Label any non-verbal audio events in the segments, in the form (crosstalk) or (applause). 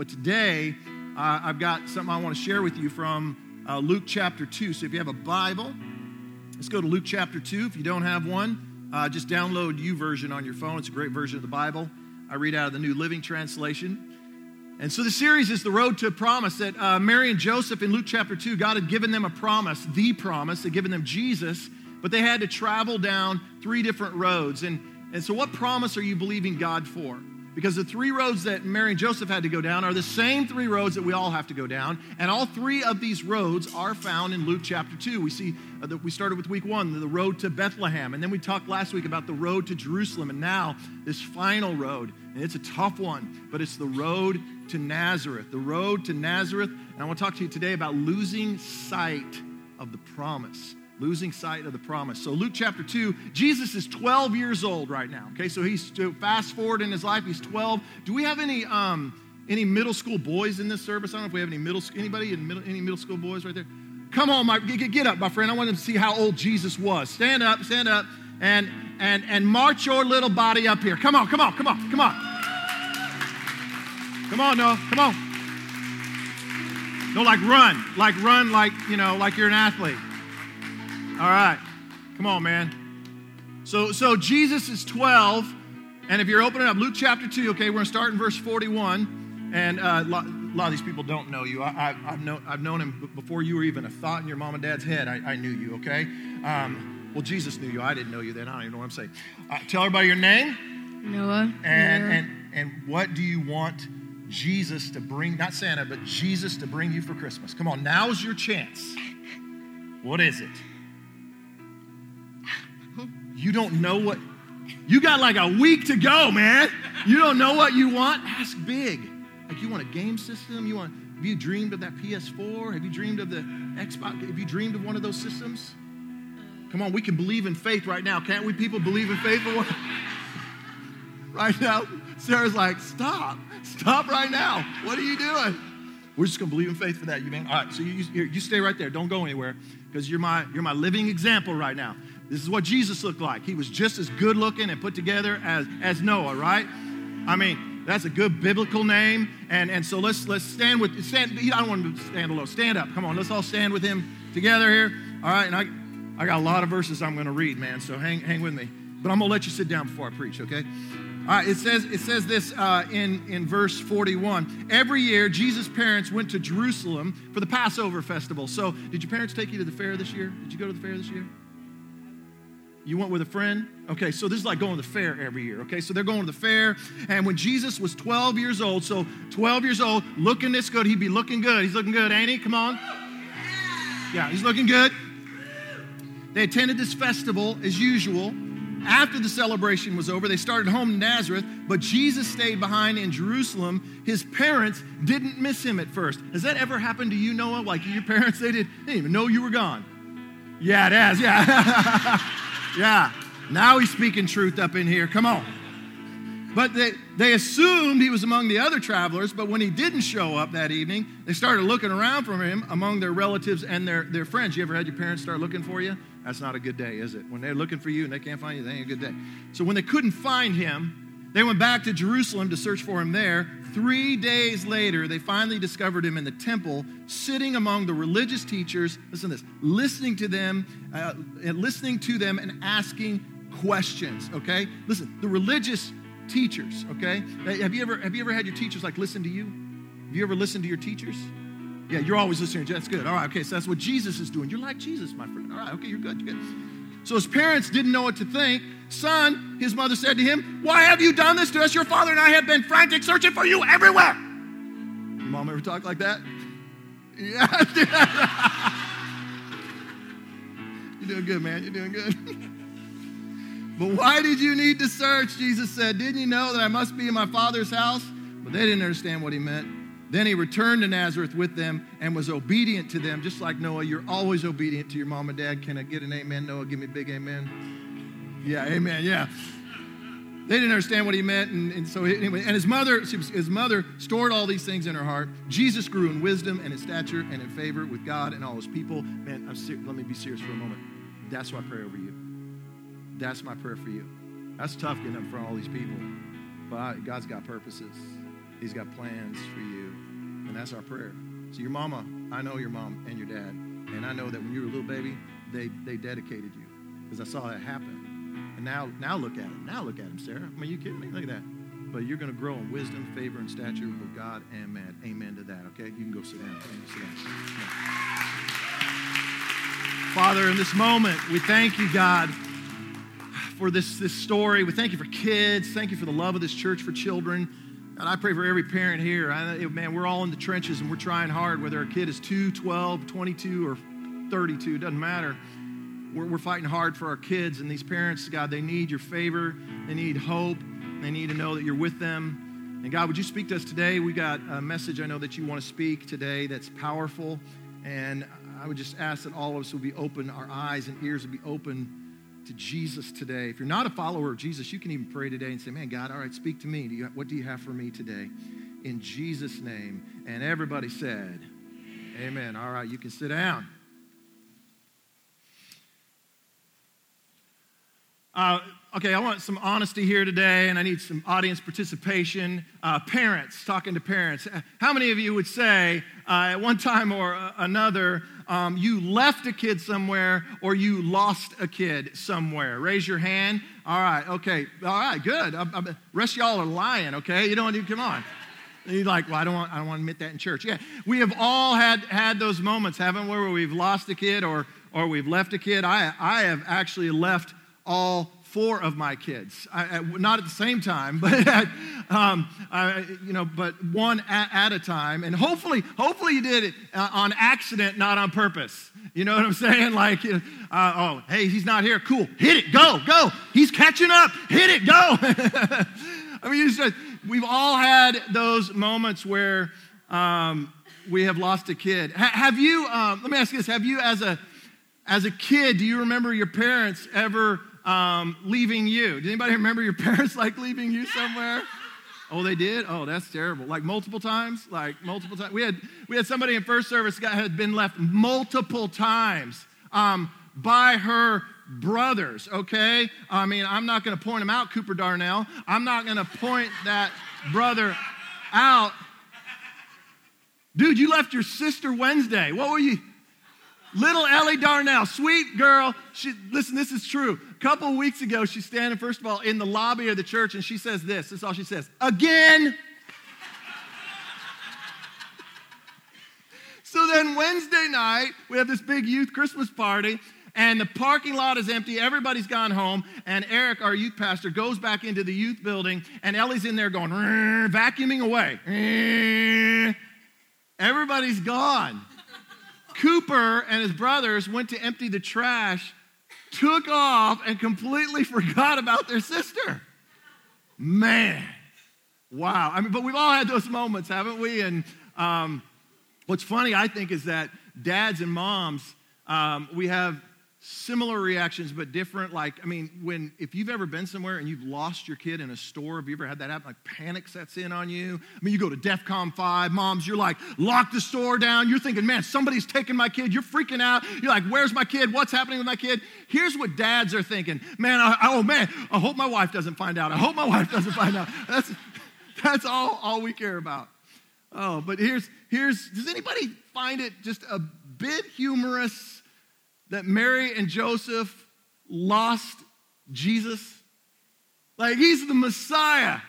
But today, uh, I've got something I want to share with you from uh, Luke chapter 2. So if you have a Bible, let's go to Luke chapter 2. If you don't have one, uh, just download YouVersion on your phone. It's a great version of the Bible. I read out of the New Living Translation. And so the series is the road to promise that uh, Mary and Joseph in Luke chapter 2, God had given them a promise, the promise, had given them Jesus, but they had to travel down three different roads. And, and so, what promise are you believing God for? Because the three roads that Mary and Joseph had to go down are the same three roads that we all have to go down. And all three of these roads are found in Luke chapter 2. We see uh, that we started with week one, the road to Bethlehem. And then we talked last week about the road to Jerusalem. And now this final road. And it's a tough one, but it's the road to Nazareth. The road to Nazareth. And I want to talk to you today about losing sight of the promise losing sight of the promise. So, Luke chapter 2, Jesus is 12 years old right now. Okay, so he's fast forward in his life, he's 12. Do we have any um, any middle school boys in this service? I don't know if we have any middle anybody in middle, any middle school boys right there. Come on, my, get, get up, my friend. I want to see how old Jesus was. Stand up, stand up, and and and march your little body up here. Come on, come on, come on, come on. Come on, no, come on. No, like run, like run, like you know, like you're an athlete. All right. Come on, man. So, so Jesus is 12. And if you're opening up Luke chapter 2, okay, we're going to start in verse 41. And uh, a, lot, a, lot, of these people don't know you. I, have known, I've known him before you were even a thought in your mom and dad's head. I, I knew you, okay? Um, well, Jesus knew you. I didn't know you then. I don't even know what I'm saying. Uh, tell everybody your name. Noah. And, Noah. and, and what do you want Jesus to bring, not Santa, but Jesus to bring you for Christmas? Come on, now's your chance. What is it? You don't know what, you got like a week to go, man. You don't know what you want? Ask big. Like you want a game system? You want, have you dreamed of that PS4? Have you dreamed of the Xbox? Have you dreamed of one of those systems? Come on, we can believe in faith right now. Can't we people believe in faith for one? (laughs) right now, Sarah's like, stop. Stop right now. What are you doing? We're just gonna believe in faith for that, you man. All right, so you, you, you stay right there. Don't go anywhere because you're my, you're my living example right now. This is what Jesus looked like. He was just as good looking and put together as, as Noah, right? I mean, that's a good biblical name. And, and so let's let's stand with stand. I don't want to stand alone. Stand up. Come on, let's all stand with him together here. All right, and I I got a lot of verses I'm going to read, man. So hang hang with me. But I'm going to let you sit down before I preach, okay? All right, it says, it says this uh, in, in verse 41. Every year, Jesus' parents went to Jerusalem for the Passover festival. So, did your parents take you to the fair this year? Did you go to the fair this year? You went with a friend? Okay, so this is like going to the fair every year. Okay, so they're going to the fair. And when Jesus was 12 years old, so 12 years old, looking this good, he'd be looking good. He's looking good, ain't he? Come on. Yeah, he's looking good. They attended this festival as usual. After the celebration was over, they started home in Nazareth, but Jesus stayed behind in Jerusalem. His parents didn't miss him at first. Has that ever happened to you, Noah? Like your parents, they, did, they didn't even know you were gone. Yeah, it has, yeah. (laughs) Yeah. Now he's speaking truth up in here. Come on. But they, they assumed he was among the other travelers, but when he didn't show up that evening, they started looking around for him among their relatives and their, their friends. You ever had your parents start looking for you? That's not a good day, is it? When they're looking for you and they can't find you, that ain't a good day. So when they couldn't find him, they went back to Jerusalem to search for him there. Three days later, they finally discovered him in the temple, sitting among the religious teachers. Listen to this, listening to them, uh, and listening to them and asking questions. Okay, listen, the religious teachers. Okay, have you ever have you ever had your teachers like listen to you? Have you ever listened to your teachers? Yeah, you're always listening. That's good. All right, okay, so that's what Jesus is doing. You're like Jesus, my friend. All right, okay, you're good. You're good. So his parents didn't know what to think. Son, his mother said to him, Why have you done this to us? Your father and I have been frantic searching for you everywhere. Your mom ever talk like that? (laughs) Yeah. (laughs) You're doing good, man. You're doing good. (laughs) but why did you need to search? Jesus said, Didn't you know that I must be in my father's house? But they didn't understand what he meant. Then he returned to Nazareth with them and was obedient to them, just like Noah. You're always obedient to your mom and dad. Can I get an amen, Noah? Give me a big amen. Yeah, amen. Yeah. They didn't understand what he meant, and, and so anyway. And his mother, his mother stored all these things in her heart. Jesus grew in wisdom and in stature and in favor with God and all His people. Man, I'm ser- let me be serious for a moment. That's my prayer over you. That's my prayer for you. That's tough getting up of all these people, but God's got purposes. He's got plans for you. And that's our prayer. So, your mama, I know your mom and your dad. And I know that when you were a little baby, they, they dedicated you because I saw that happen. And now, now look at him. Now look at him, Sarah. I mean, you kidding me? Look at that. But you're going to grow in wisdom, favor, and stature with God and man. Amen to that, okay? You can go sit down. Sit down. Father, in this moment, we thank you, God, for this, this story. We thank you for kids. Thank you for the love of this church for children. And I pray for every parent here. I, man, we're all in the trenches and we're trying hard, whether a kid is 2, 12, 22, or 32, doesn't matter. We're, we're fighting hard for our kids and these parents, God, they need your favor. They need hope. They need to know that you're with them. And God, would you speak to us today? We got a message I know that you want to speak today that's powerful. And I would just ask that all of us would be open, our eyes and ears would be open to Jesus today. If you're not a follower of Jesus, you can even pray today and say, Man, God, all right, speak to me. Do you, what do you have for me today? In Jesus' name. And everybody said, Amen. Amen. All right, you can sit down. Uh, okay, I want some honesty here today, and I need some audience participation. Uh, parents, talking to parents. How many of you would say, uh, at one time or another, um, you left a kid somewhere or you lost a kid somewhere? Raise your hand. All right, okay, all right, good. I, I, rest y'all are lying, okay? You don't come on. You're like, well, I don't want, I don't want to admit that in church. Yeah, we have all had had those moments, haven't we, where we've lost a kid or or we've left a kid. I I have actually left all four of my kids. I, not at the same time, (laughs) but at, um, I, you know, but one at, at, a time. And hopefully, hopefully you did it uh, on accident, not on purpose. You know what I'm (laughs) saying? Like, uh, oh, hey, he's not here. Cool, hit it, go, go. He's catching up. Hit it, go. (laughs) I mean, just, we've all had those moments where um, we have lost a kid. Have you? Um, let me ask you this: Have you, as a as a kid, do you remember your parents ever um, leaving you? Did anybody remember your (laughs) parents like leaving you somewhere? Oh, they did? Oh, that's terrible. Like multiple times? Like multiple times. We had we had somebody in first service that had been left multiple times um, by her brothers, okay? I mean, I'm not going to point him out, Cooper Darnell. I'm not going to point that brother out. Dude, you left your sister Wednesday. What were you? Little Ellie Darnell, sweet girl. She, listen, this is true. A couple weeks ago, she's standing, first of all, in the lobby of the church, and she says this. This is all she says. Again. (laughs) so then Wednesday night, we have this big youth Christmas party, and the parking lot is empty. Everybody's gone home, and Eric, our youth pastor, goes back into the youth building, and Ellie's in there going, vacuuming away. Everybody's gone. Cooper and his brothers went to empty the trash, took off, and completely (laughs) forgot about their sister. Man, wow. I mean, but we've all had those moments, haven't we? And um, what's funny, I think, is that dads and moms, um, we have similar reactions but different like i mean when if you've ever been somewhere and you've lost your kid in a store have you ever had that happen? Like panic sets in on you? I mean you go to defcon 5 moms you're like lock the store down. You're thinking man somebody's taking my kid. You're freaking out. You're like where's my kid? What's happening with my kid? Here's what dads are thinking. Man I, oh man i hope my wife doesn't find out. I hope my wife doesn't find out. (laughs) That's that's all all we care about. Oh but here's here's does anybody find it just a bit humorous that Mary and Joseph lost Jesus? Like he's the Messiah.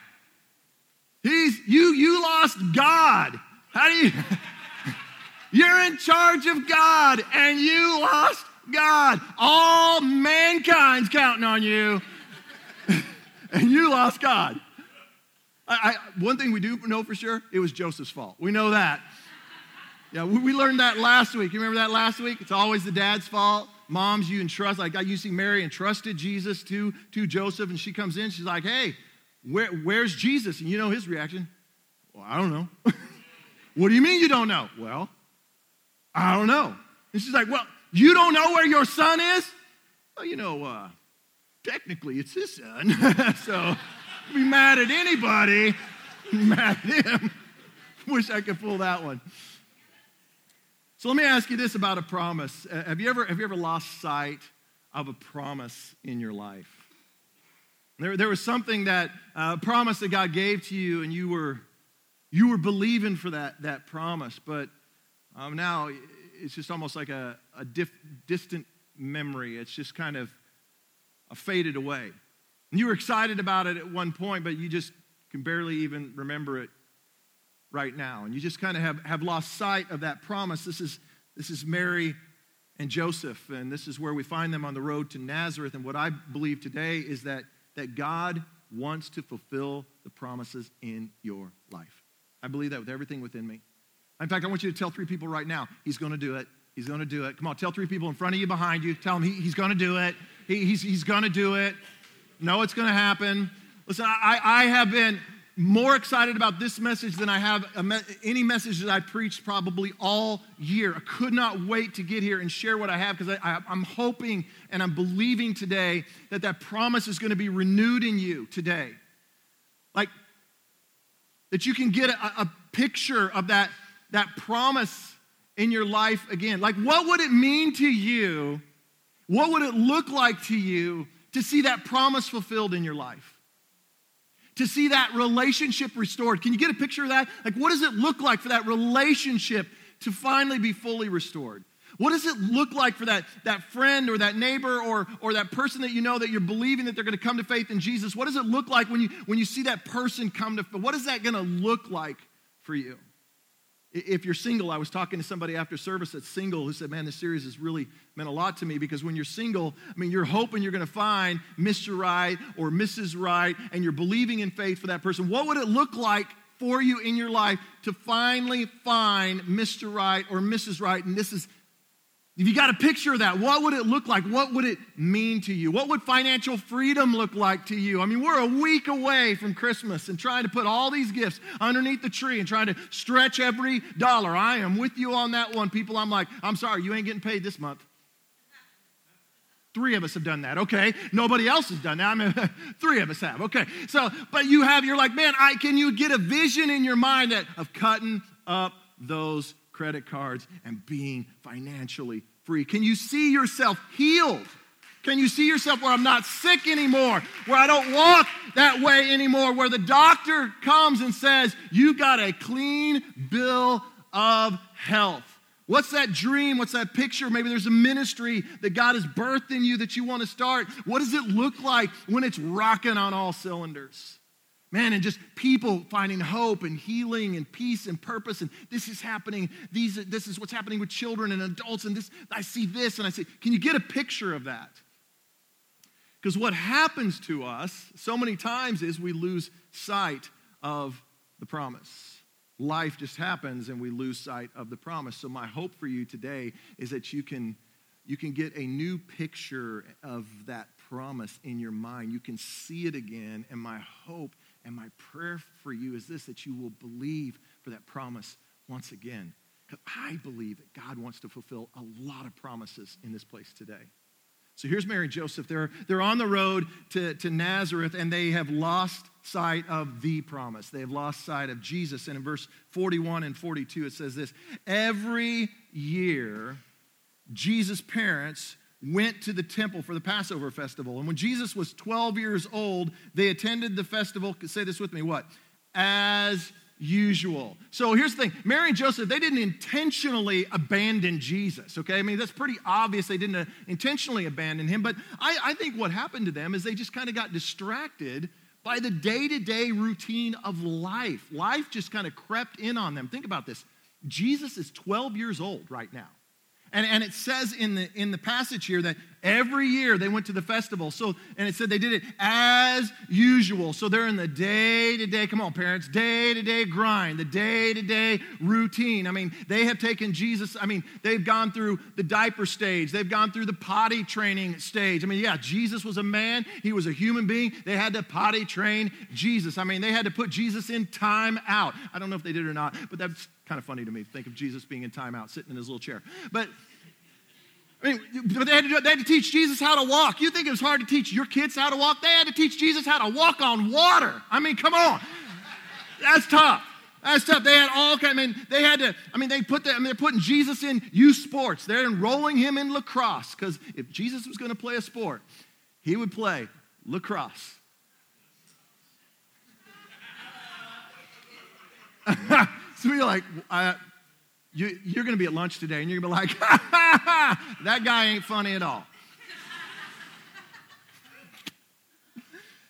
He's you you lost God. How do you (laughs) You're in charge of God and you lost God. All mankind's counting on you. (laughs) and you lost God. I, I, one thing we do know for sure, it was Joseph's fault. We know that. Yeah, we learned that last week. You remember that last week? It's always the dad's fault. Moms, you entrust, like you see Mary entrusted Jesus to, to Joseph, and she comes in, she's like, hey, where, where's Jesus? And you know his reaction. Well, I don't know. (laughs) what do you mean you don't know? Well, I don't know. And she's like, well, you don't know where your son is? Well, you know, uh, technically it's his son. (laughs) so be mad at anybody, mad at him. (laughs) Wish I could pull that one. So let me ask you this about a promise. Uh, have you ever, have you ever lost sight of a promise in your life? There, there was something that, a uh, promise that God gave to you, and you were You were believing for that, that promise, but um, now it's just almost like a, a dif- distant memory. It's just kind of faded away. And you were excited about it at one point, but you just can barely even remember it right now. And you just kind of have, have lost sight of that promise. This is, this is Mary and Joseph, and this is where we find them on the road to Nazareth. And what I believe today is that, that God wants to fulfill the promises in your life. I believe that with everything within me. In fact, I want you to tell three people right now, He's going to do it. He's going to do it. Come on, tell three people in front of you, behind you. Tell them he, He's going to do it. He, he's he's going to do it. No, it's going to happen. Listen, I, I have been more excited about this message than I have any message that I preached probably all year. I could not wait to get here and share what I have because I, am hoping and I'm believing today that that promise is going to be renewed in you today. Like, that you can get a, a picture of that, that promise in your life again. Like, what would it mean to you? What would it look like to you to see that promise fulfilled in your life? To see that relationship restored. Can you get a picture of that? Like, what does it look like for that relationship to finally be fully restored? What does it look like for that, that friend or that neighbor or, or that person that you know that you're believing that they're going to come to faith in Jesus? What does it look like when you, when you see that person come to What is that going to look like for you? If you're single, I was talking to somebody after service that's single who said, Man, this series has really meant a lot to me because when you're single, I mean, you're hoping you're going to find Mr. Right or Mrs. Right and you're believing in faith for that person. What would it look like for you in your life to finally find Mr. Right or Mrs. Right? And this is if you got a picture of that, what would it look like? What would it mean to you? What would financial freedom look like to you? I mean, we're a week away from Christmas and trying to put all these gifts underneath the tree and trying to stretch every dollar. I am with you on that one, people. I'm like, I'm sorry, you ain't getting paid this month. Three of us have done that. Okay. Nobody else has done that. I mean, (laughs) three of us have. Okay. So, but you have, you're like, man, I can you get a vision in your mind that of cutting up those credit cards and being financially free? Can you see yourself healed? Can you see yourself where I'm not sick anymore, where I don't walk that way anymore, where the doctor comes and says, You got a clean bill of health? What's that dream? What's that picture? Maybe there's a ministry that God has birthed in you that you want to start. What does it look like when it's rocking on all cylinders? Man, and just people finding hope and healing and peace and purpose. And this is happening. These, this is what's happening with children and adults. And this, I see this and I say, can you get a picture of that? Because what happens to us so many times is we lose sight of the promise. Life just happens and we lose sight of the promise. So my hope for you today is that you can you can get a new picture of that promise in your mind. You can see it again and my hope and my prayer for you is this that you will believe for that promise once again. Because I believe that God wants to fulfill a lot of promises in this place today. So here's Mary and Joseph. They're, they're on the road to, to Nazareth and they have lost sight of the promise. They have lost sight of Jesus. And in verse 41 and 42, it says this Every year, Jesus' parents went to the temple for the Passover festival. And when Jesus was 12 years old, they attended the festival. Say this with me what? As usual. So here's the thing Mary and Joseph, they didn't intentionally abandon Jesus, okay? I mean, that's pretty obvious. They didn't intentionally abandon him. But I, I think what happened to them is they just kind of got distracted by the day to day routine of life. Life just kind of crept in on them. Think about this Jesus is 12 years old right now. And, and it says in the, in the passage here that every year they went to the festival. So, and it said they did it as usual. So they're in the day to day, come on, parents, day to day grind, the day to day routine. I mean, they have taken Jesus, I mean, they've gone through the diaper stage, they've gone through the potty training stage. I mean, yeah, Jesus was a man, he was a human being. They had to potty train Jesus. I mean, they had to put Jesus in time out. I don't know if they did or not, but that's kind of funny to me. Think of Jesus being in timeout, sitting in his little chair. But I mean, but they had, to, they had to teach Jesus how to walk. You think it was hard to teach your kids how to walk? They had to teach Jesus how to walk on water. I mean, come on. That's tough. That's tough. They had all kind. I mean, they had to. I mean, they put. The, I mean, they're putting Jesus in youth sports. They're enrolling him in lacrosse because if Jesus was going to play a sport, he would play lacrosse. (laughs) so you're like, uh, you, you're going to be at lunch today, and you're going to be like, ha, ha, ha, that guy ain't funny at all.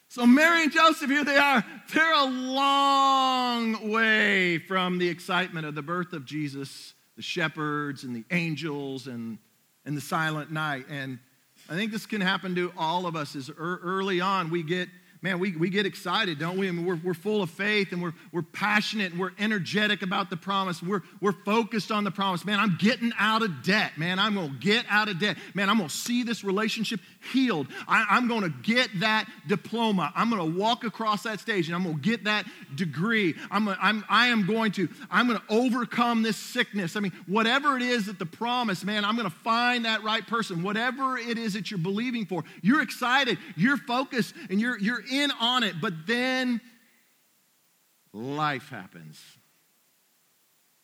So, Mary and Joseph, here they are. They're a long way from the excitement of the birth of Jesus, the shepherds and the angels and, and the silent night. And I think this can happen to all of us as early on we get man, we, we get excited, don't we? I mean, we're, we're full of faith and we're, we're passionate and we're energetic about the promise. We're, we're focused on the promise. Man, I'm getting out of debt. Man, I'm going to get out of debt. Man, I'm going to see this relationship healed. I, am going to get that diploma. I'm going to walk across that stage and I'm going to get that degree. I'm, a, I'm, I am going to, I'm going to overcome this sickness. I mean, whatever it is that the promise, man, I'm going to find that right person. Whatever it is that you're believing for, you're excited, you're focused, and you're, you're in on it, but then life happens.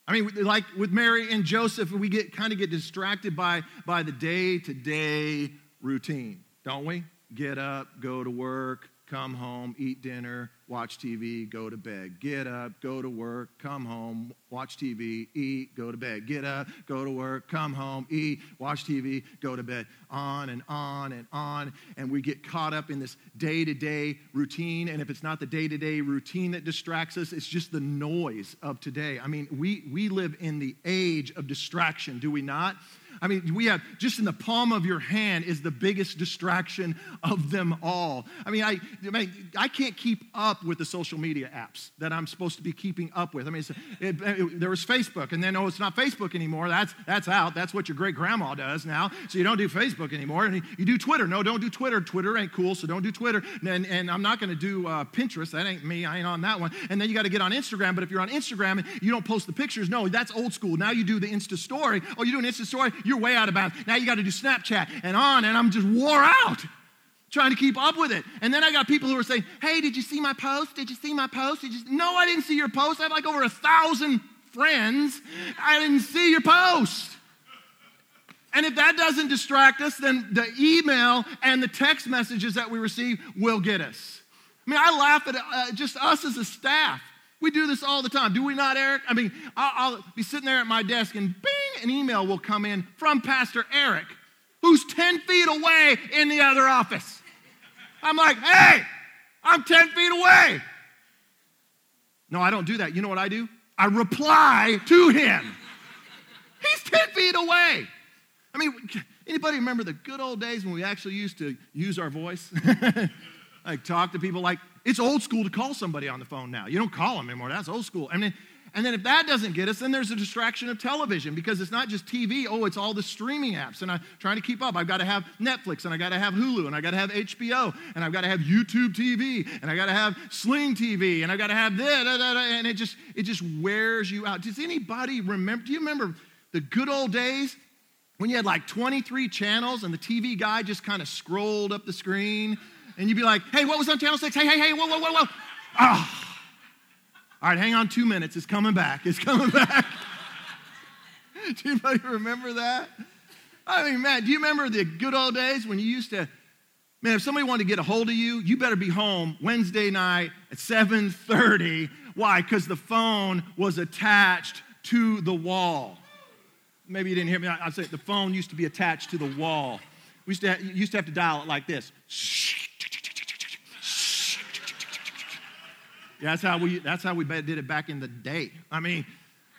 I mean, like with Mary and Joseph, we get kind of get distracted by, by the day to day routine, don't we? Get up, go to work, come home, eat dinner, watch TV, go to bed. Get up, go to work, come home, watch TV, eat, go to bed. Get up, go to work, come home, eat, watch TV, go to bed. On and on and on. And we get caught up in this day to day routine. And if it's not the day to day routine that distracts us, it's just the noise of today. I mean, we, we live in the age of distraction, do we not? I mean, we have just in the palm of your hand is the biggest distraction of them all. I mean, I, I, mean, I can't keep up with the social media apps that I'm supposed to be keeping up with. I mean, it, it, there was Facebook, and then, oh, it's not Facebook anymore. That's, that's out. That's what your great grandma does now. So you don't do Facebook anymore. And you do Twitter. No, don't do Twitter. Twitter ain't cool, so don't do Twitter. And, and I'm not going to do uh, Pinterest. That ain't me. I ain't on that one. And then you got to get on Instagram. But if you're on Instagram and you don't post the pictures, no, that's old school. Now you do the Insta story. Oh, you do an Insta story? You're way out of bounds. Now you got to do Snapchat and on, and I'm just wore out trying to keep up with it. And then I got people who are saying, Hey, did you see my post? Did you see my post? Did you... No, I didn't see your post. I have like over a thousand friends. I didn't see your post. And if that doesn't distract us, then the email and the text messages that we receive will get us. I mean, I laugh at uh, just us as a staff. We do this all the time, do we not, Eric? I mean, I'll, I'll be sitting there at my desk and bing, an email will come in from Pastor Eric, who's 10 feet away in the other office. I'm like, hey, I'm 10 feet away. No, I don't do that. You know what I do? I reply to him. He's 10 feet away. I mean, anybody remember the good old days when we actually used to use our voice? (laughs) like talk to people like it's old school to call somebody on the phone now. You don't call them anymore. That's old school. I mean, and then if that doesn't get us, then there's a distraction of television because it's not just TV. Oh, it's all the streaming apps. And I'm trying to keep up. I've got to have Netflix and I got to have Hulu and I got to have HBO and I've got to have YouTube TV and I got to have Sling TV and I got to have this and it just it just wears you out. Does anybody remember? Do you remember the good old days when you had like 23 channels and the TV Guide just kind of scrolled up the screen and you'd be like, hey, what was on channel six? Hey, hey, hey, whoa, whoa, whoa, whoa. Oh. All right, hang on two minutes. It's coming back. It's coming (laughs) back. do anybody remember that? I mean, man, do you remember the good old days when you used to, man, if somebody wanted to get a hold of you, you better be home Wednesday night at 7.30. Why? Because the phone was attached to the wall. Maybe you didn't hear me. I, I said the phone used to be attached to the wall. We used to, have, used to have to dial it like this. Yeah, that's how we that's how we did it back in the day. I mean,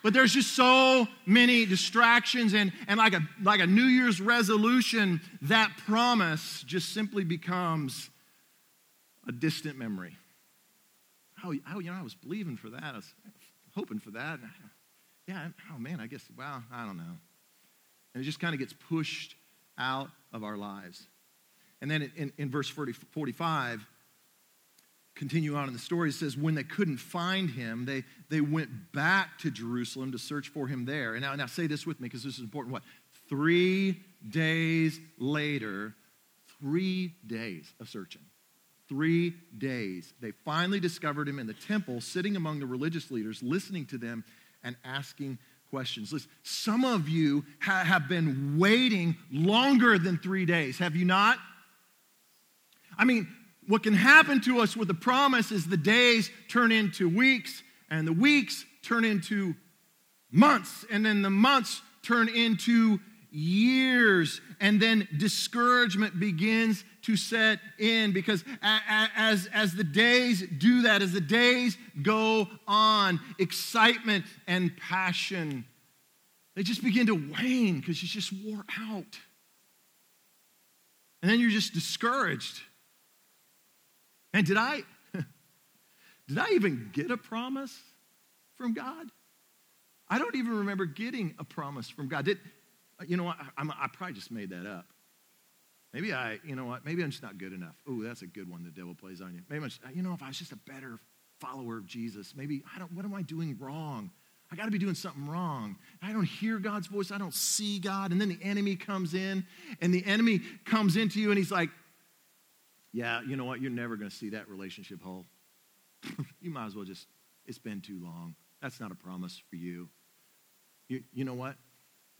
but there's just so many distractions and, and like a like a New Year's resolution, that promise just simply becomes a distant memory. Oh, oh you know, I was believing for that. I was hoping for that. Yeah, oh man, I guess, well, I don't know. And it just kind of gets pushed out of our lives. And then in, in verse 40, 45, continue on in the story, it says, when they couldn't find him, they, they went back to Jerusalem to search for him there. And now, now say this with me because this is important. What? Three days later, three days of searching. Three days. They finally discovered him in the temple, sitting among the religious leaders, listening to them and asking questions. Listen, some of you ha- have been waiting longer than three days, have you not? I mean, what can happen to us with the promise is the days turn into weeks, and the weeks turn into months, and then the months turn into years, and then discouragement begins to set in because as, as the days do that, as the days go on, excitement and passion, they just begin to wane because you just wore out. And then you're just discouraged. And did I (laughs) did I even get a promise from God? I don't even remember getting a promise from God. Did you know what? I, I probably just made that up. Maybe I, you know what? Maybe I'm just not good enough. Oh, that's a good one the devil plays on you. Maybe I'm just, you know, if I was just a better follower of Jesus, maybe I don't, what am I doing wrong? I got to be doing something wrong. I don't hear God's voice. I don't see God. And then the enemy comes in, and the enemy comes into you, and he's like, Yeah, you know what? You're never going to see that relationship whole. (laughs) you might as well just, it's been too long. That's not a promise for you. You, you know what?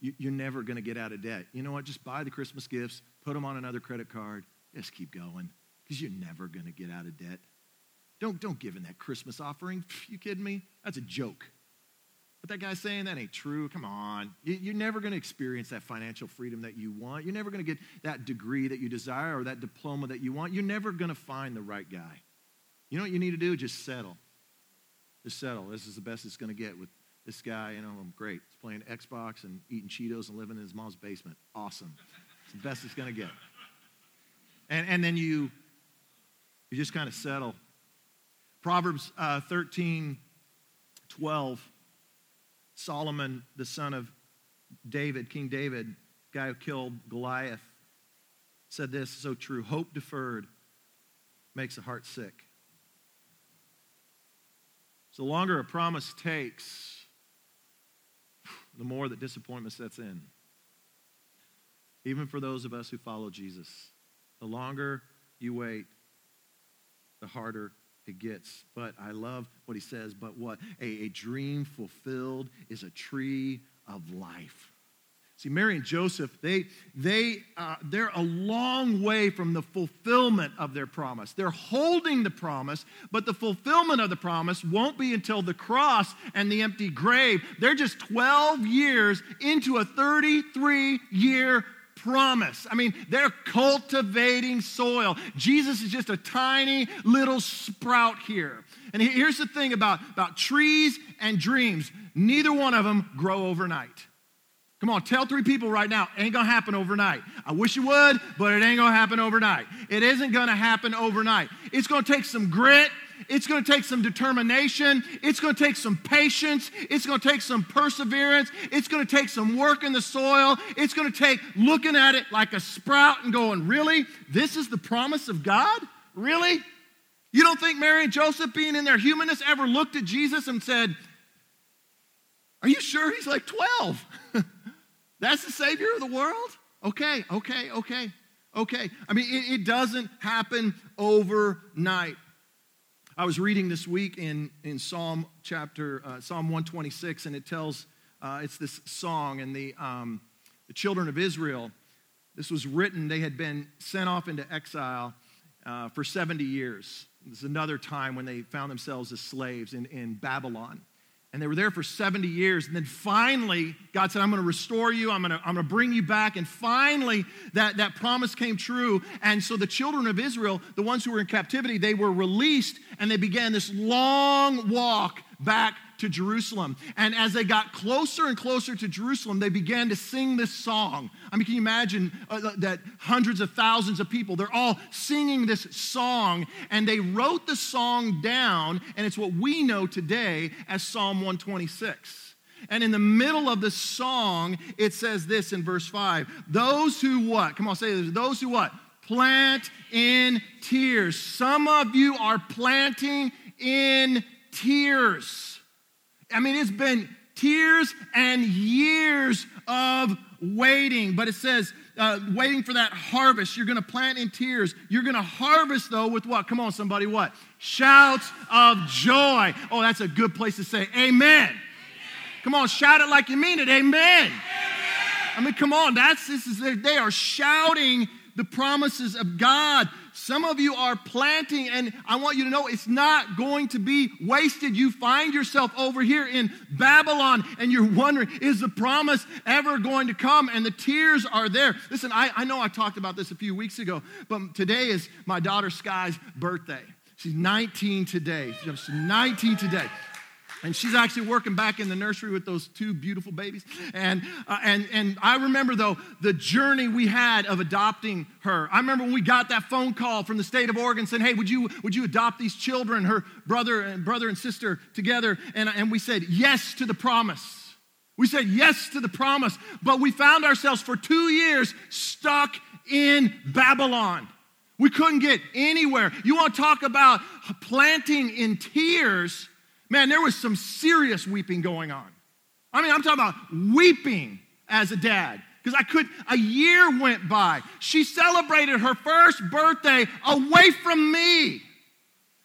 You, you're never going to get out of debt. You know what? Just buy the Christmas gifts, put them on another credit card, just keep going because you're never going to get out of debt. Don't, don't give in that Christmas offering. You kidding me? That's a joke. But that guy's saying that ain't true. Come on. You're never going to experience that financial freedom that you want. You're never going to get that degree that you desire or that diploma that you want. You're never going to find the right guy. You know what you need to do? Just settle. Just settle. This is the best it's going to get with this guy. You know, I'm great. He's playing Xbox and eating Cheetos and living in his mom's basement. Awesome. It's the best it's going to get. And, and then you, you just kind of settle. Proverbs uh, 13, 12 Solomon, the son of David, King David, guy who killed Goliath, said this so true hope deferred makes a heart sick. So, the longer a promise takes, the more that disappointment sets in. Even for those of us who follow Jesus, the longer you wait, the harder it gets. But I love what he says, but what? A, a dream fulfilled is a tree of life. See, Mary and Joseph, they, they, uh, they're a long way from the fulfillment of their promise. They're holding the promise, but the fulfillment of the promise won't be until the cross and the empty grave. They're just 12 years into a 33 year promise. I mean, they're cultivating soil. Jesus is just a tiny little sprout here. And here's the thing about, about trees and dreams neither one of them grow overnight. Come on, tell three people right now, ain't gonna happen overnight. I wish it would, but it ain't gonna happen overnight. It isn't gonna happen overnight. It's gonna take some grit, it's going to take some determination. It's going to take some patience. It's going to take some perseverance. It's going to take some work in the soil. It's going to take looking at it like a sprout and going, Really? This is the promise of God? Really? You don't think Mary and Joseph, being in their humanness, ever looked at Jesus and said, Are you sure he's like 12? (laughs) That's the Savior of the world? Okay, okay, okay, okay. I mean, it, it doesn't happen overnight. I was reading this week in, in Psalm chapter, uh, Psalm 126, and it tells, uh, it's this song, and the, um, the children of Israel, this was written, they had been sent off into exile uh, for 70 years. This is another time when they found themselves as slaves in, in Babylon. And they were there for 70 years. And then finally, God said, I'm going to restore you. I'm going to, I'm going to bring you back. And finally, that, that promise came true. And so the children of Israel, the ones who were in captivity, they were released and they began this long walk back to Jerusalem. And as they got closer and closer to Jerusalem, they began to sing this song. I mean, can you imagine uh, that hundreds of thousands of people, they're all singing this song, and they wrote the song down, and it's what we know today as Psalm 126. And in the middle of the song, it says this in verse 5 Those who what? Come on, say this. Those who what? Plant in tears. Some of you are planting in tears. I mean, it's been tears and years of waiting, but it says, uh, waiting for that harvest. You're going to plant in tears. You're going to harvest, though, with what? Come on, somebody, what? Shouts of joy. Oh, that's a good place to say amen. amen. Come on, shout it like you mean it. Amen. amen. I mean, come on, that's this is they are shouting the promises of God. Some of you are planting, and I want you to know it's not going to be wasted. You find yourself over here in Babylon, and you're wondering, is the promise ever going to come? And the tears are there. Listen, I, I know I talked about this a few weeks ago, but today is my daughter Sky's birthday. She's 19 today. She's 19 today. And she's actually working back in the nursery with those two beautiful babies. And, uh, and, and I remember, though, the journey we had of adopting her. I remember when we got that phone call from the state of Oregon saying, hey, would you, would you adopt these children, her brother and brother and sister together? And, and we said yes to the promise. We said yes to the promise, but we found ourselves for two years stuck in Babylon. We couldn't get anywhere. You want to talk about planting in tears? Man, there was some serious weeping going on. I mean, I'm talking about weeping as a dad. Because I could, a year went by. She celebrated her first birthday away from me,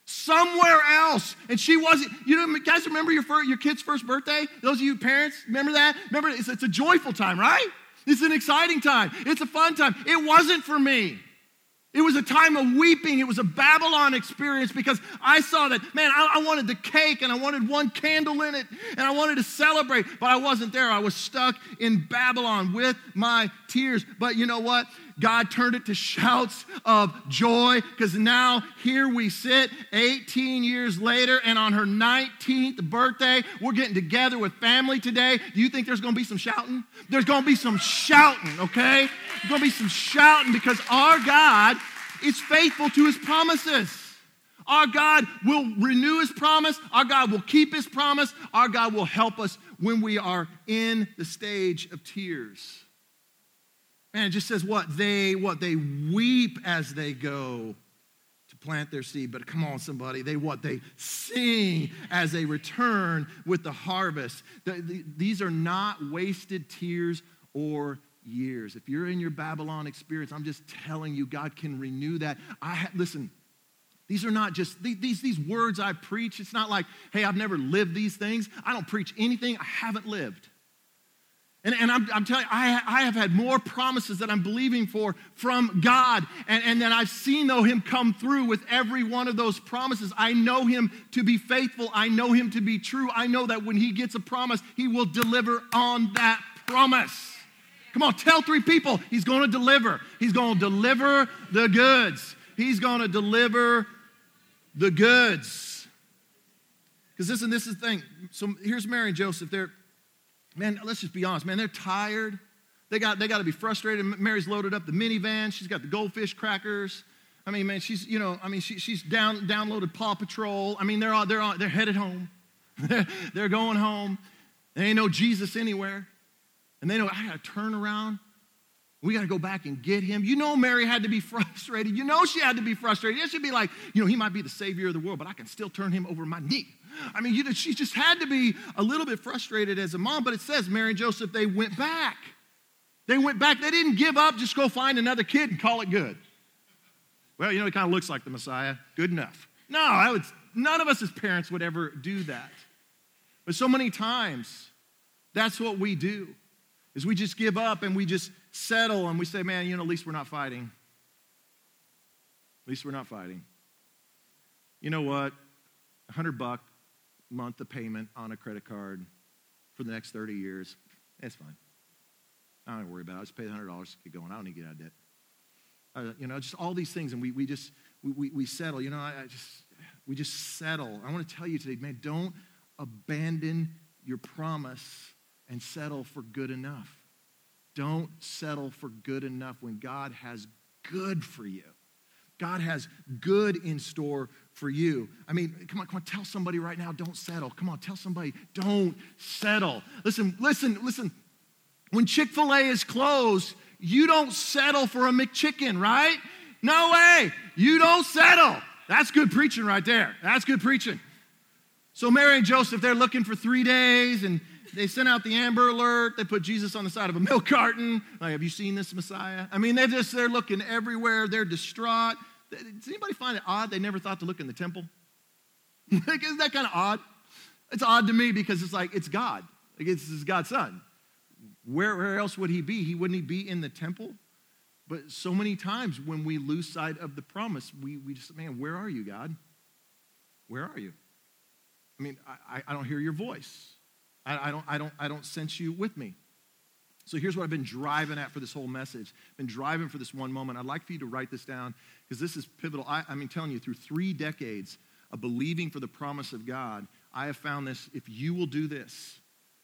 somewhere else. And she wasn't, you know, guys remember your, first, your kid's first birthday? Those of you parents, remember that? Remember, it's, it's a joyful time, right? It's an exciting time. It's a fun time. It wasn't for me. It was a time of weeping. It was a Babylon experience because I saw that, man, I, I, wanted the cake and I wanted one candle in it and I wanted to celebrate, but I wasn't there. I was stuck in Babylon with my tears. But you know what? God turned it to shouts of joy because now here we sit 18 years later and on her 19th birthday, we're getting together with family today. Do you think there's going to be some shouting? There's going to be some shouting, okay? There's going to be some shouting because our God is faithful to his promises. Our God will renew his promise. Our God will keep his promise. Our God will help us when we are in the stage of tears. Man, it just says what? They what? They weep as they go to plant their seed. But come on, somebody. They what? They sing as they return with the harvest. The, the, these are not wasted tears or years. If you're in your Babylon experience, I'm just telling you, God can renew that. I ha- listen. These are not just these, these words I preach. It's not like, hey, I've never lived these things. I don't preach anything I haven't lived. And, and I'm, I'm, telling you, I, I have had more promises that I'm believing for from God. And, and then I've seen, though, Him come through with every one of those promises. I know Him to be faithful. I know Him to be true. I know that when He gets a promise, He will deliver on that promise. Come on, tell three people He's going to deliver. He's going to deliver the goods. He's going to deliver the goods. Because listen, this is the thing. So here's Mary and Joseph. They're man, let's just be honest, man, they're tired. They got, they got to be frustrated. Mary's loaded up the minivan. She's got the goldfish crackers. I mean, man, she's, you know, I mean, she, she's down, downloaded Paw Patrol. I mean, they're, all, they're, all, they're headed home. (laughs) they're going home. There ain't no Jesus anywhere. And they know, I got to turn around. We got to go back and get him. You know, Mary had to be (laughs) frustrated. You know, she had to be frustrated. It should be like, you know, he might be the savior of the world, but I can still turn him over my knee. I mean, you she just had to be a little bit frustrated as a mom, but it says Mary and Joseph, they went back. They went back. They didn't give up, just go find another kid and call it good. Well, you know, he kind of looks like the Messiah. Good enough. No, I would, none of us as parents would ever do that. But so many times, that's what we do, is we just give up and we just settle and we say, man, you know, at least we're not fighting. At least we're not fighting. You know what? A hundred buck month of payment on a credit card for the next 30 years. It's fine. I don't worry about it. I just pay $100 to get going. I don't need to get out of debt. Uh, you know, just all these things. And we, we just, we, we, we settle. You know, I, I just, we just settle. I want to tell you today, man, don't abandon your promise and settle for good enough. Don't settle for good enough when God has good for you. God has good in store for you. I mean, come on, come on, tell somebody right now, don't settle. Come on, tell somebody, don't settle. Listen, listen, listen. When Chick fil A is closed, you don't settle for a McChicken, right? No way. You don't settle. That's good preaching right there. That's good preaching. So Mary and Joseph, they're looking for three days and they sent out the Amber Alert. They put Jesus on the side of a milk carton. Like, have you seen this Messiah? I mean, they're just, they're looking everywhere. They're distraught. Does anybody find it odd they never thought to look in the temple? (laughs) Like, isn't that kind of odd? It's odd to me because it's like, it's God. Like, this is God's son. Where, where else would he be? He wouldn't he be in the temple? But so many times when we lose sight of the promise, we, we just, man, where are you, God? Where are you? I mean, I, I don't hear your voice. I, I, don't, I, don't, I don't sense you with me. So here's what I've been driving at for this whole message. I've been driving for this one moment. I'd like for you to write this down because this is pivotal. I, I mean, telling you, through three decades of believing for the promise of God, I have found this. If you will do this,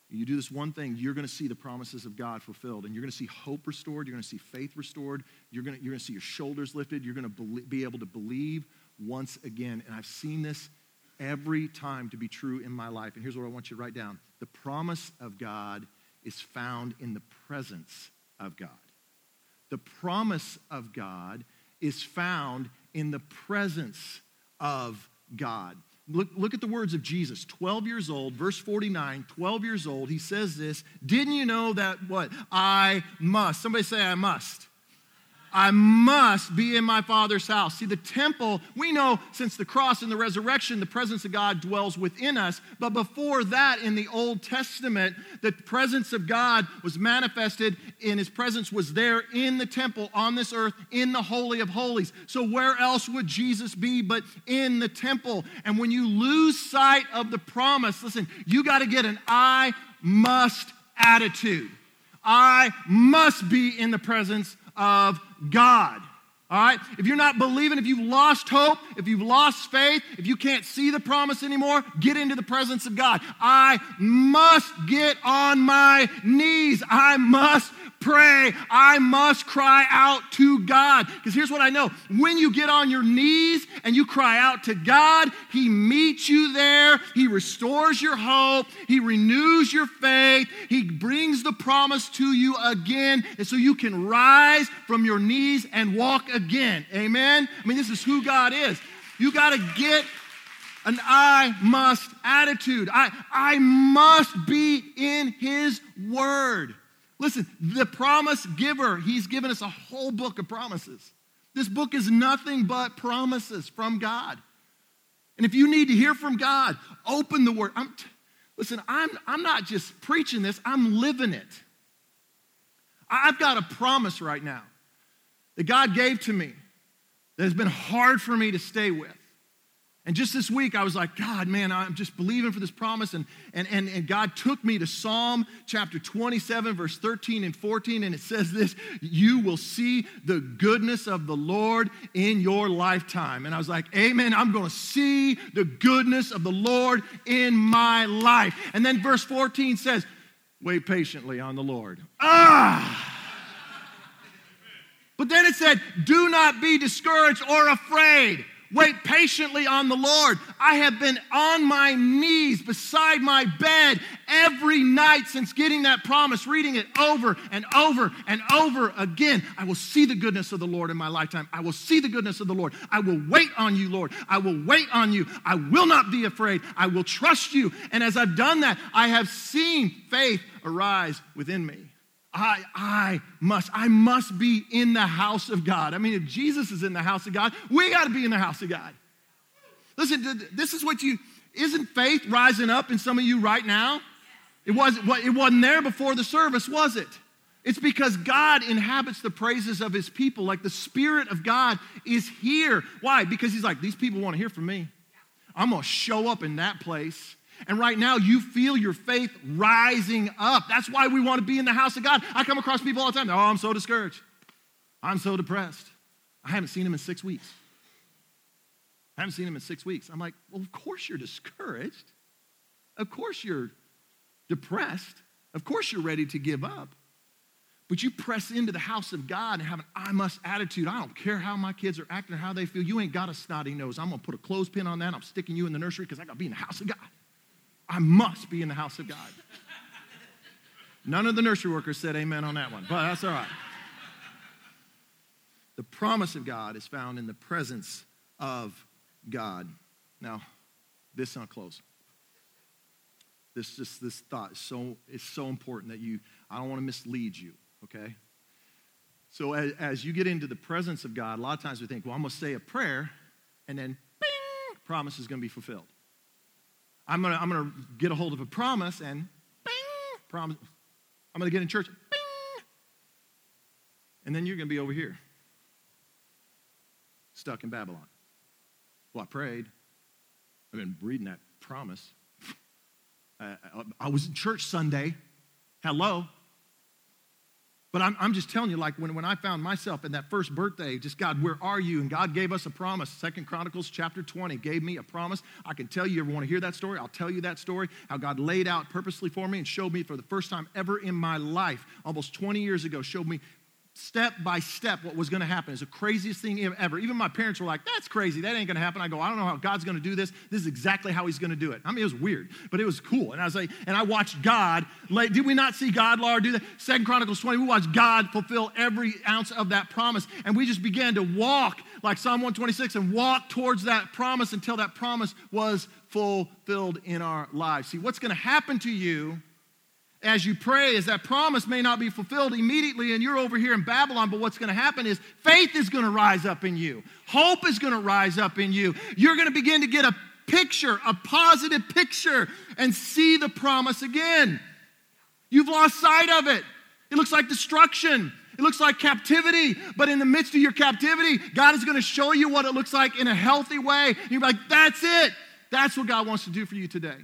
you do this one thing, you're going to see the promises of God fulfilled. And you're going to see hope restored. You're going to see faith restored. You're going to, you're going to see your shoulders lifted. You're going to be able to believe once again. And I've seen this every time to be true in my life. And here's what I want you to write down the promise of God is found in the presence of God. The promise of God is found in the presence of God. Look, look at the words of Jesus, 12 years old, verse 49, 12 years old. He says this Didn't you know that what? I must. Somebody say, I must. I must be in my Father's house. See, the temple, we know since the cross and the resurrection, the presence of God dwells within us. But before that, in the Old Testament, the presence of God was manifested, and his presence was there in the temple on this earth, in the Holy of Holies. So, where else would Jesus be but in the temple? And when you lose sight of the promise, listen, you got to get an I must attitude. I must be in the presence of God. All right? If you're not believing, if you've lost hope, if you've lost faith, if you can't see the promise anymore, get into the presence of God. I must get on my knees. I must pray. I must cry out to God. Because here's what I know when you get on your knees and you cry out to God, He meets you there. He restores your hope. He renews your faith. He brings the promise to you again. And so you can rise from your knees and walk again. Amen? I mean, this is who God is. You got to get an I must attitude. I, I must be in His Word. Listen, the promise giver, he's given us a whole book of promises. This book is nothing but promises from God. And if you need to hear from God, open the word. I'm, listen, I'm, I'm not just preaching this, I'm living it. I've got a promise right now that God gave to me that has been hard for me to stay with. And just this week, I was like, God, man, I'm just believing for this promise. And, and, and, and God took me to Psalm chapter 27, verse 13 and 14. And it says this You will see the goodness of the Lord in your lifetime. And I was like, Amen. I'm going to see the goodness of the Lord in my life. And then verse 14 says, Wait patiently on the Lord. Ah! But then it said, Do not be discouraged or afraid. Wait patiently on the Lord. I have been on my knees beside my bed every night since getting that promise, reading it over and over and over again. I will see the goodness of the Lord in my lifetime. I will see the goodness of the Lord. I will wait on you, Lord. I will wait on you. I will not be afraid. I will trust you. And as I've done that, I have seen faith arise within me. I, I must, I must be in the house of God. I mean, if Jesus is in the house of God, we got to be in the house of God. Listen, this is what you, isn't faith rising up in some of you right now? It wasn't, it wasn't there before the service, was it? It's because God inhabits the praises of his people. Like the Spirit of God is here. Why? Because he's like, these people want to hear from me. I'm going to show up in that place. And right now, you feel your faith rising up. That's why we want to be in the house of God. I come across people all the time. Oh, I'm so discouraged. I'm so depressed. I haven't seen him in six weeks. I haven't seen him in six weeks. I'm like, well, of course you're discouraged. Of course you're depressed. Of course you're ready to give up. But you press into the house of God and have an I must attitude. I don't care how my kids are acting or how they feel. You ain't got a snotty nose. I'm going to put a clothespin on that. I'm sticking you in the nursery because I got to be in the house of God. I must be in the house of God. None of the nursery workers said amen on that one, but that's all right. The promise of God is found in the presence of God. Now, this on close. This just this thought is so is so important that you I don't want to mislead you, okay? So as, as you get into the presence of God, a lot of times we think, well, I'm to say a prayer, and then bing, promise is going to be fulfilled. I'm going to I'm gonna get a hold of a promise and bing, promise. I'm going to get in church, bing. And then you're going to be over here, stuck in Babylon. Well, I prayed. I've been reading that promise. (laughs) I, I, I was in church Sunday. Hello. But I'm, I'm just telling you, like when, when I found myself in that first birthday, just God, where are you? And God gave us a promise. Second Chronicles chapter 20 gave me a promise. I can tell you, you ever want to hear that story? I'll tell you that story. How God laid out purposely for me and showed me for the first time ever in my life, almost 20 years ago, showed me step by step what was going to happen. It's the craziest thing ever. Even my parents were like, that's crazy. That ain't going to happen. I go, I don't know how God's going to do this. This is exactly how he's going to do it. I mean, it was weird, but it was cool. And I was like, and I watched God. Like, did we not see God, Laura, do that? Second Chronicles 20, we watched God fulfill every ounce of that promise. And we just began to walk like Psalm 126 and walk towards that promise until that promise was fulfilled in our lives. See, what's going to happen to you as you pray is that promise may not be fulfilled immediately and you're over here in Babylon, but what's going to happen is faith is going to rise up in you. Hope is going to rise up in you. You're going to begin to get a picture, a positive picture, and see the promise again. You've lost sight of it. It looks like destruction. It looks like captivity, but in the midst of your captivity, God is going to show you what it looks like in a healthy way. You're like, that's it. That's what God wants to do for you today.